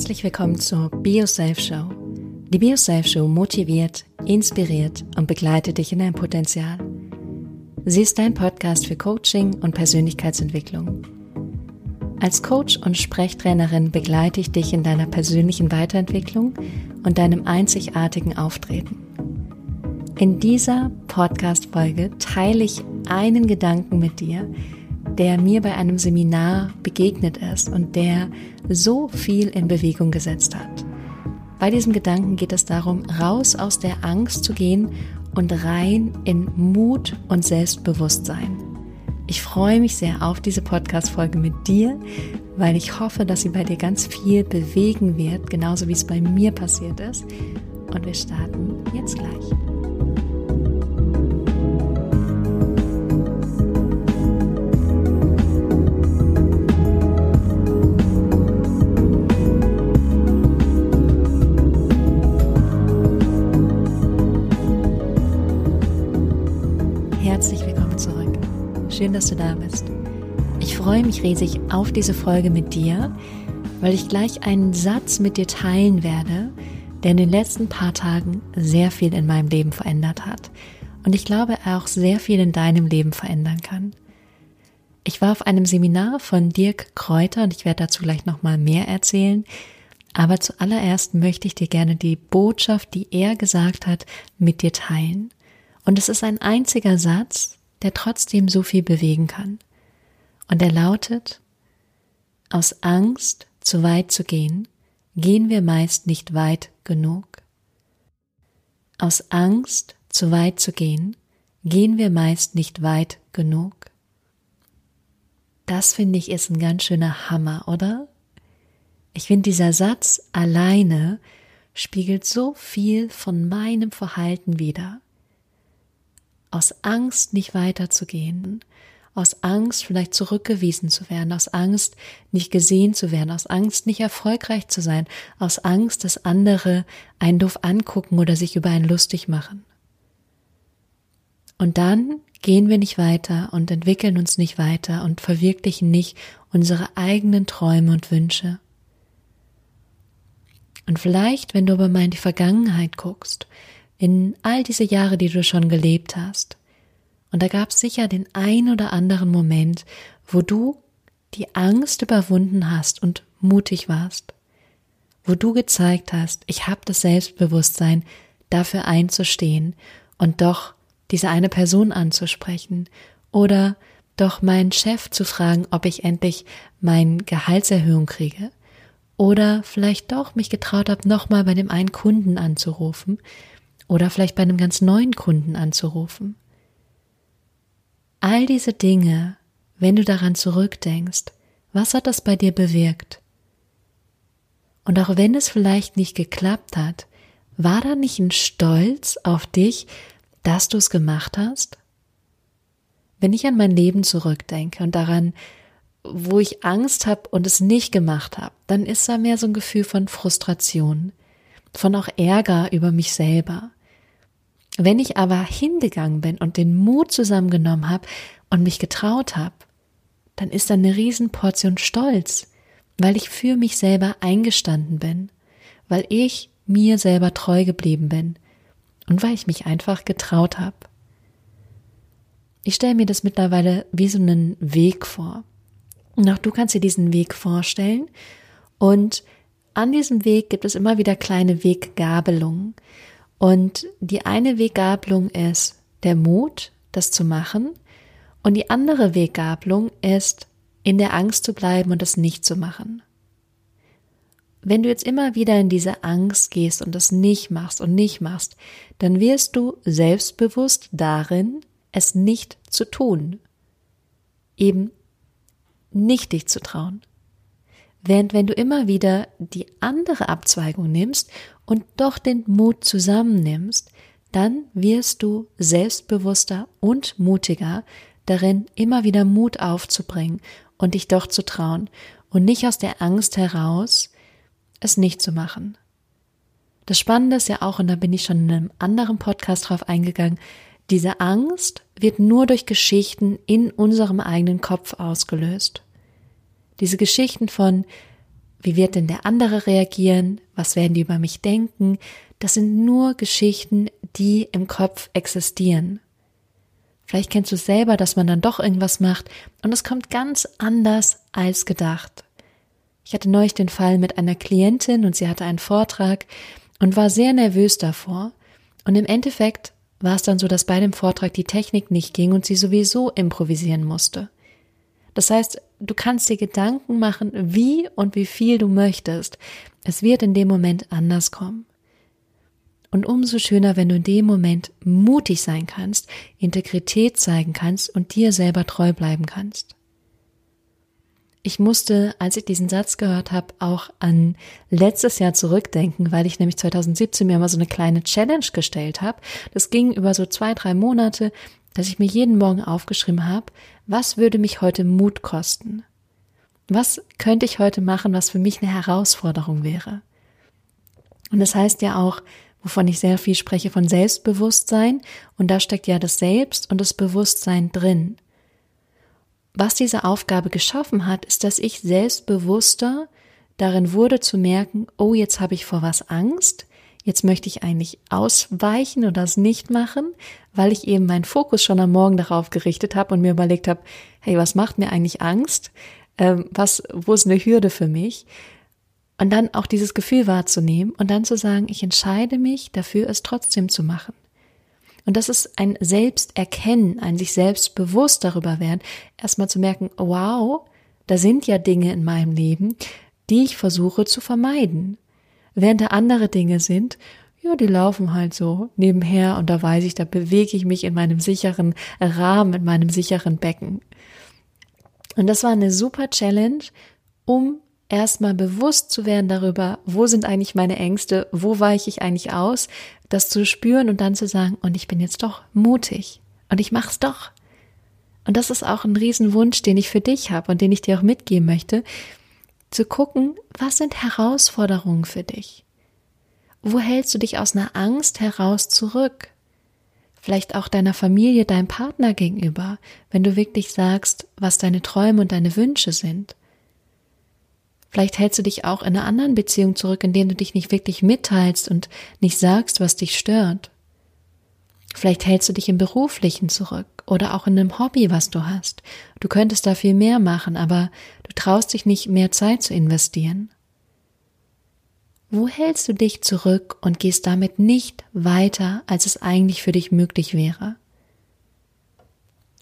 Herzlich willkommen zur BioSafe Show. Die BioSafe Show motiviert, inspiriert und begleitet dich in dein Potenzial. Sie ist dein Podcast für Coaching und Persönlichkeitsentwicklung. Als Coach und Sprechtrainerin begleite ich dich in deiner persönlichen Weiterentwicklung und deinem einzigartigen Auftreten. In dieser Podcast-Folge teile ich einen Gedanken mit dir, der mir bei einem Seminar begegnet ist und der so viel in Bewegung gesetzt hat. Bei diesem Gedanken geht es darum, raus aus der Angst zu gehen und rein in Mut und Selbstbewusstsein. Ich freue mich sehr auf diese Podcast-Folge mit dir, weil ich hoffe, dass sie bei dir ganz viel bewegen wird, genauso wie es bei mir passiert ist. Und wir starten jetzt gleich. Schön, dass du da bist. Ich freue mich riesig auf diese Folge mit dir, weil ich gleich einen Satz mit dir teilen werde, der in den letzten paar Tagen sehr viel in meinem Leben verändert hat. Und ich glaube, auch sehr viel in deinem Leben verändern kann. Ich war auf einem Seminar von Dirk Kräuter und ich werde dazu gleich nochmal mehr erzählen. Aber zuallererst möchte ich dir gerne die Botschaft, die er gesagt hat, mit dir teilen. Und es ist ein einziger Satz, der trotzdem so viel bewegen kann. Und er lautet, aus Angst zu weit zu gehen, gehen wir meist nicht weit genug. Aus Angst zu weit zu gehen, gehen wir meist nicht weit genug. Das finde ich ist ein ganz schöner Hammer, oder? Ich finde, dieser Satz alleine spiegelt so viel von meinem Verhalten wider aus Angst nicht weiterzugehen, aus Angst vielleicht zurückgewiesen zu werden, aus Angst nicht gesehen zu werden, aus Angst nicht erfolgreich zu sein, aus Angst, dass andere einen doof angucken oder sich über einen lustig machen. Und dann gehen wir nicht weiter und entwickeln uns nicht weiter und verwirklichen nicht unsere eigenen Träume und Wünsche. Und vielleicht, wenn du aber mal in die Vergangenheit guckst, in all diese Jahre, die du schon gelebt hast. Und da gab es sicher den ein oder anderen Moment, wo du die Angst überwunden hast und mutig warst, wo du gezeigt hast, ich habe das Selbstbewusstsein, dafür einzustehen und doch diese eine Person anzusprechen oder doch meinen Chef zu fragen, ob ich endlich meine Gehaltserhöhung kriege oder vielleicht doch mich getraut habe, nochmal bei dem einen Kunden anzurufen, oder vielleicht bei einem ganz neuen Kunden anzurufen. All diese Dinge, wenn du daran zurückdenkst, was hat das bei dir bewirkt? Und auch wenn es vielleicht nicht geklappt hat, war da nicht ein Stolz auf dich, dass du es gemacht hast? Wenn ich an mein Leben zurückdenke und daran, wo ich Angst habe und es nicht gemacht habe, dann ist da mehr so ein Gefühl von Frustration, von auch Ärger über mich selber. Wenn ich aber hingegangen bin und den Mut zusammengenommen habe und mich getraut habe, dann ist da eine Riesenportion Stolz, weil ich für mich selber eingestanden bin, weil ich mir selber treu geblieben bin und weil ich mich einfach getraut habe. Ich stelle mir das mittlerweile wie so einen Weg vor. Und auch du kannst dir diesen Weg vorstellen. Und an diesem Weg gibt es immer wieder kleine Weggabelungen. Und die eine Weggabelung ist der Mut, das zu machen. Und die andere Weggabelung ist, in der Angst zu bleiben und es nicht zu machen. Wenn du jetzt immer wieder in diese Angst gehst und das nicht machst und nicht machst, dann wirst du selbstbewusst darin, es nicht zu tun. Eben nicht dich zu trauen. Während wenn du immer wieder die andere Abzweigung nimmst und doch den Mut zusammennimmst, dann wirst du selbstbewusster und mutiger darin, immer wieder Mut aufzubringen und dich doch zu trauen und nicht aus der Angst heraus, es nicht zu machen. Das Spannende ist ja auch, und da bin ich schon in einem anderen Podcast drauf eingegangen, diese Angst wird nur durch Geschichten in unserem eigenen Kopf ausgelöst. Diese Geschichten von wie wird denn der andere reagieren, was werden die über mich denken, das sind nur Geschichten, die im Kopf existieren. Vielleicht kennst du selber, dass man dann doch irgendwas macht und es kommt ganz anders als gedacht. Ich hatte neulich den Fall mit einer Klientin und sie hatte einen Vortrag und war sehr nervös davor. Und im Endeffekt war es dann so, dass bei dem Vortrag die Technik nicht ging und sie sowieso improvisieren musste. Das heißt, du kannst dir Gedanken machen, wie und wie viel du möchtest. Es wird in dem Moment anders kommen. Und umso schöner, wenn du in dem Moment mutig sein kannst, Integrität zeigen kannst und dir selber treu bleiben kannst. Ich musste, als ich diesen Satz gehört habe, auch an letztes Jahr zurückdenken, weil ich nämlich 2017 mir mal so eine kleine Challenge gestellt habe. Das ging über so zwei, drei Monate, dass ich mir jeden Morgen aufgeschrieben habe, was würde mich heute Mut kosten? Was könnte ich heute machen, was für mich eine Herausforderung wäre? Und das heißt ja auch, wovon ich sehr viel spreche, von Selbstbewusstsein. Und da steckt ja das Selbst und das Bewusstsein drin. Was diese Aufgabe geschaffen hat, ist, dass ich selbstbewusster darin wurde zu merken, oh, jetzt habe ich vor was Angst, jetzt möchte ich eigentlich ausweichen oder es nicht machen, weil ich eben meinen Fokus schon am Morgen darauf gerichtet habe und mir überlegt habe, hey, was macht mir eigentlich Angst? Ähm, was, wo ist eine Hürde für mich? Und dann auch dieses Gefühl wahrzunehmen und dann zu sagen, ich entscheide mich dafür, es trotzdem zu machen. Und das ist ein Selbsterkennen, ein sich selbst bewusst darüber werden, erstmal zu merken, wow, da sind ja Dinge in meinem Leben, die ich versuche zu vermeiden. Während da andere Dinge sind, ja, die laufen halt so nebenher und da weiß ich, da bewege ich mich in meinem sicheren Rahmen, in meinem sicheren Becken. Und das war eine super Challenge, um erstmal bewusst zu werden darüber, wo sind eigentlich meine Ängste, wo weiche ich eigentlich aus, das zu spüren und dann zu sagen, und ich bin jetzt doch mutig und ich mach's doch. Und das ist auch ein Riesenwunsch, den ich für dich habe und den ich dir auch mitgeben möchte, zu gucken, was sind Herausforderungen für dich? Wo hältst du dich aus einer Angst heraus zurück? Vielleicht auch deiner Familie, deinem Partner gegenüber, wenn du wirklich sagst, was deine Träume und deine Wünsche sind. Vielleicht hältst du dich auch in einer anderen Beziehung zurück, indem du dich nicht wirklich mitteilst und nicht sagst, was dich stört. Vielleicht hältst du dich im Beruflichen zurück oder auch in einem Hobby, was du hast. Du könntest da viel mehr machen, aber du traust dich nicht, mehr Zeit zu investieren. Wo hältst du dich zurück und gehst damit nicht weiter, als es eigentlich für dich möglich wäre?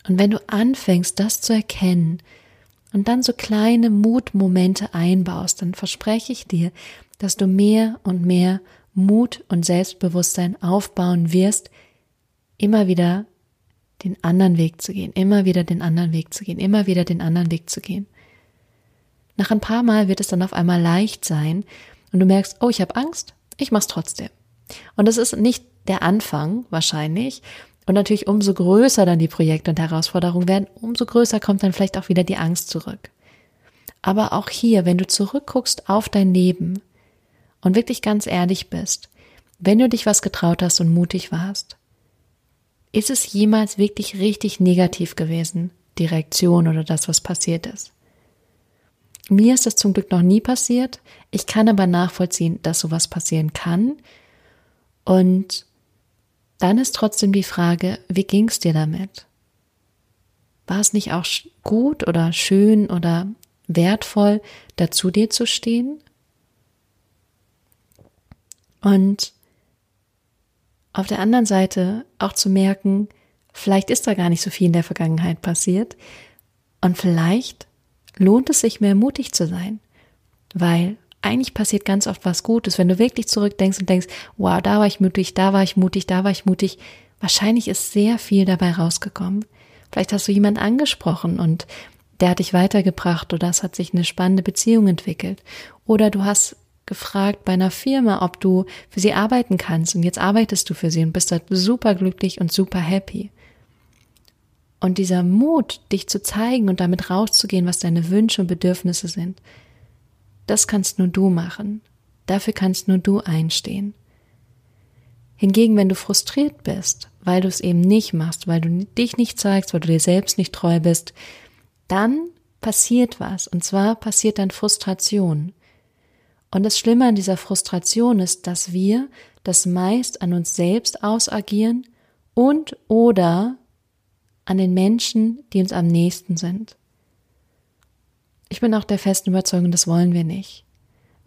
Und wenn du anfängst, das zu erkennen, und dann so kleine Mutmomente einbaust, dann verspreche ich dir, dass du mehr und mehr Mut und Selbstbewusstsein aufbauen wirst, immer wieder den anderen Weg zu gehen, immer wieder den anderen Weg zu gehen, immer wieder den anderen Weg zu gehen. Nach ein paar Mal wird es dann auf einmal leicht sein und du merkst, oh, ich habe Angst, ich mach's trotzdem. Und das ist nicht der Anfang wahrscheinlich, und natürlich umso größer dann die Projekte und Herausforderungen werden, umso größer kommt dann vielleicht auch wieder die Angst zurück. Aber auch hier, wenn du zurückguckst auf dein Leben und wirklich ganz ehrlich bist, wenn du dich was getraut hast und mutig warst, ist es jemals wirklich richtig negativ gewesen, die Reaktion oder das, was passiert ist? Mir ist das zum Glück noch nie passiert. Ich kann aber nachvollziehen, dass sowas passieren kann. Und dann ist trotzdem die Frage, wie ging's dir damit? War es nicht auch gut oder schön oder wertvoll, dazu dir zu stehen? Und auf der anderen Seite auch zu merken, vielleicht ist da gar nicht so viel in der Vergangenheit passiert und vielleicht lohnt es sich mehr mutig zu sein, weil eigentlich passiert ganz oft was Gutes. Wenn du wirklich zurückdenkst und denkst, wow, da war ich mutig, da war ich mutig, da war ich mutig, wahrscheinlich ist sehr viel dabei rausgekommen. Vielleicht hast du jemanden angesprochen und der hat dich weitergebracht oder es hat sich eine spannende Beziehung entwickelt. Oder du hast gefragt bei einer Firma, ob du für sie arbeiten kannst und jetzt arbeitest du für sie und bist da super glücklich und super happy. Und dieser Mut, dich zu zeigen und damit rauszugehen, was deine Wünsche und Bedürfnisse sind, das kannst nur du machen. Dafür kannst nur du einstehen. Hingegen, wenn du frustriert bist, weil du es eben nicht machst, weil du dich nicht zeigst, weil du dir selbst nicht treu bist, dann passiert was. Und zwar passiert dann Frustration. Und das Schlimme an dieser Frustration ist, dass wir das meist an uns selbst ausagieren und oder an den Menschen, die uns am nächsten sind. Ich bin auch der festen Überzeugung, das wollen wir nicht.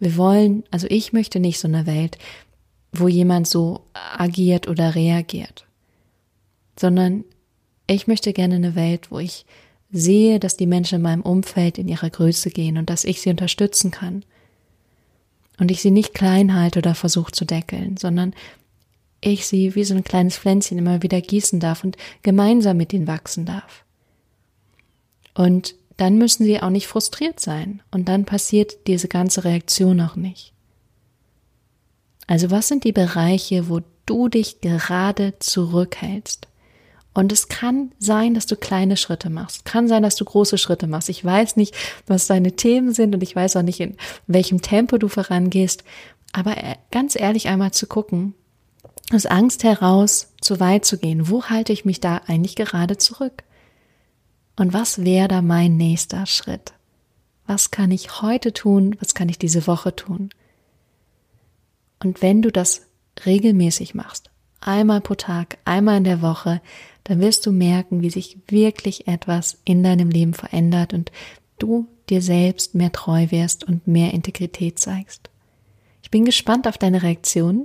Wir wollen, also ich möchte nicht so eine Welt, wo jemand so agiert oder reagiert, sondern ich möchte gerne eine Welt, wo ich sehe, dass die Menschen in meinem Umfeld in ihre Größe gehen und dass ich sie unterstützen kann. Und ich sie nicht klein halte oder versuche zu deckeln, sondern ich sie wie so ein kleines Pflänzchen immer wieder gießen darf und gemeinsam mit ihnen wachsen darf. Und dann müssen sie auch nicht frustriert sein und dann passiert diese ganze Reaktion auch nicht. Also was sind die Bereiche, wo du dich gerade zurückhältst? Und es kann sein, dass du kleine Schritte machst. Kann sein, dass du große Schritte machst. Ich weiß nicht, was deine Themen sind und ich weiß auch nicht, in welchem Tempo du vorangehst. Aber äh, ganz ehrlich einmal zu gucken, aus Angst heraus zu weit zu gehen. Wo halte ich mich da eigentlich gerade zurück? Und was wäre da mein nächster Schritt? Was kann ich heute tun? Was kann ich diese Woche tun? Und wenn du das regelmäßig machst, einmal pro Tag, einmal in der Woche, dann wirst du merken, wie sich wirklich etwas in deinem Leben verändert und du dir selbst mehr treu wirst und mehr Integrität zeigst. Ich bin gespannt auf deine Reaktion.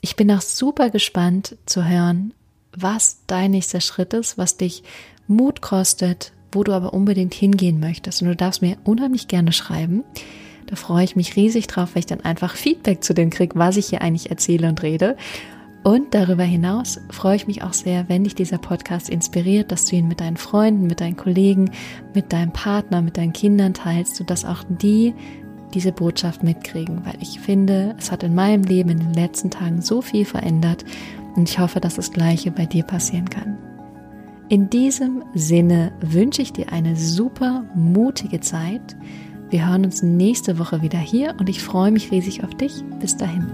Ich bin auch super gespannt zu hören, was dein nächster Schritt ist, was dich Mut kostet, wo du aber unbedingt hingehen möchtest. Und du darfst mir unheimlich gerne schreiben. Da freue ich mich riesig drauf, weil ich dann einfach Feedback zu dem kriege, was ich hier eigentlich erzähle und rede. Und darüber hinaus freue ich mich auch sehr, wenn dich dieser Podcast inspiriert, dass du ihn mit deinen Freunden, mit deinen Kollegen, mit deinem Partner, mit deinen Kindern teilst, sodass auch die diese Botschaft mitkriegen, weil ich finde, es hat in meinem Leben in den letzten Tagen so viel verändert und ich hoffe, dass das Gleiche bei dir passieren kann. In diesem Sinne wünsche ich dir eine super mutige Zeit. Wir hören uns nächste Woche wieder hier und ich freue mich riesig auf dich. Bis dahin.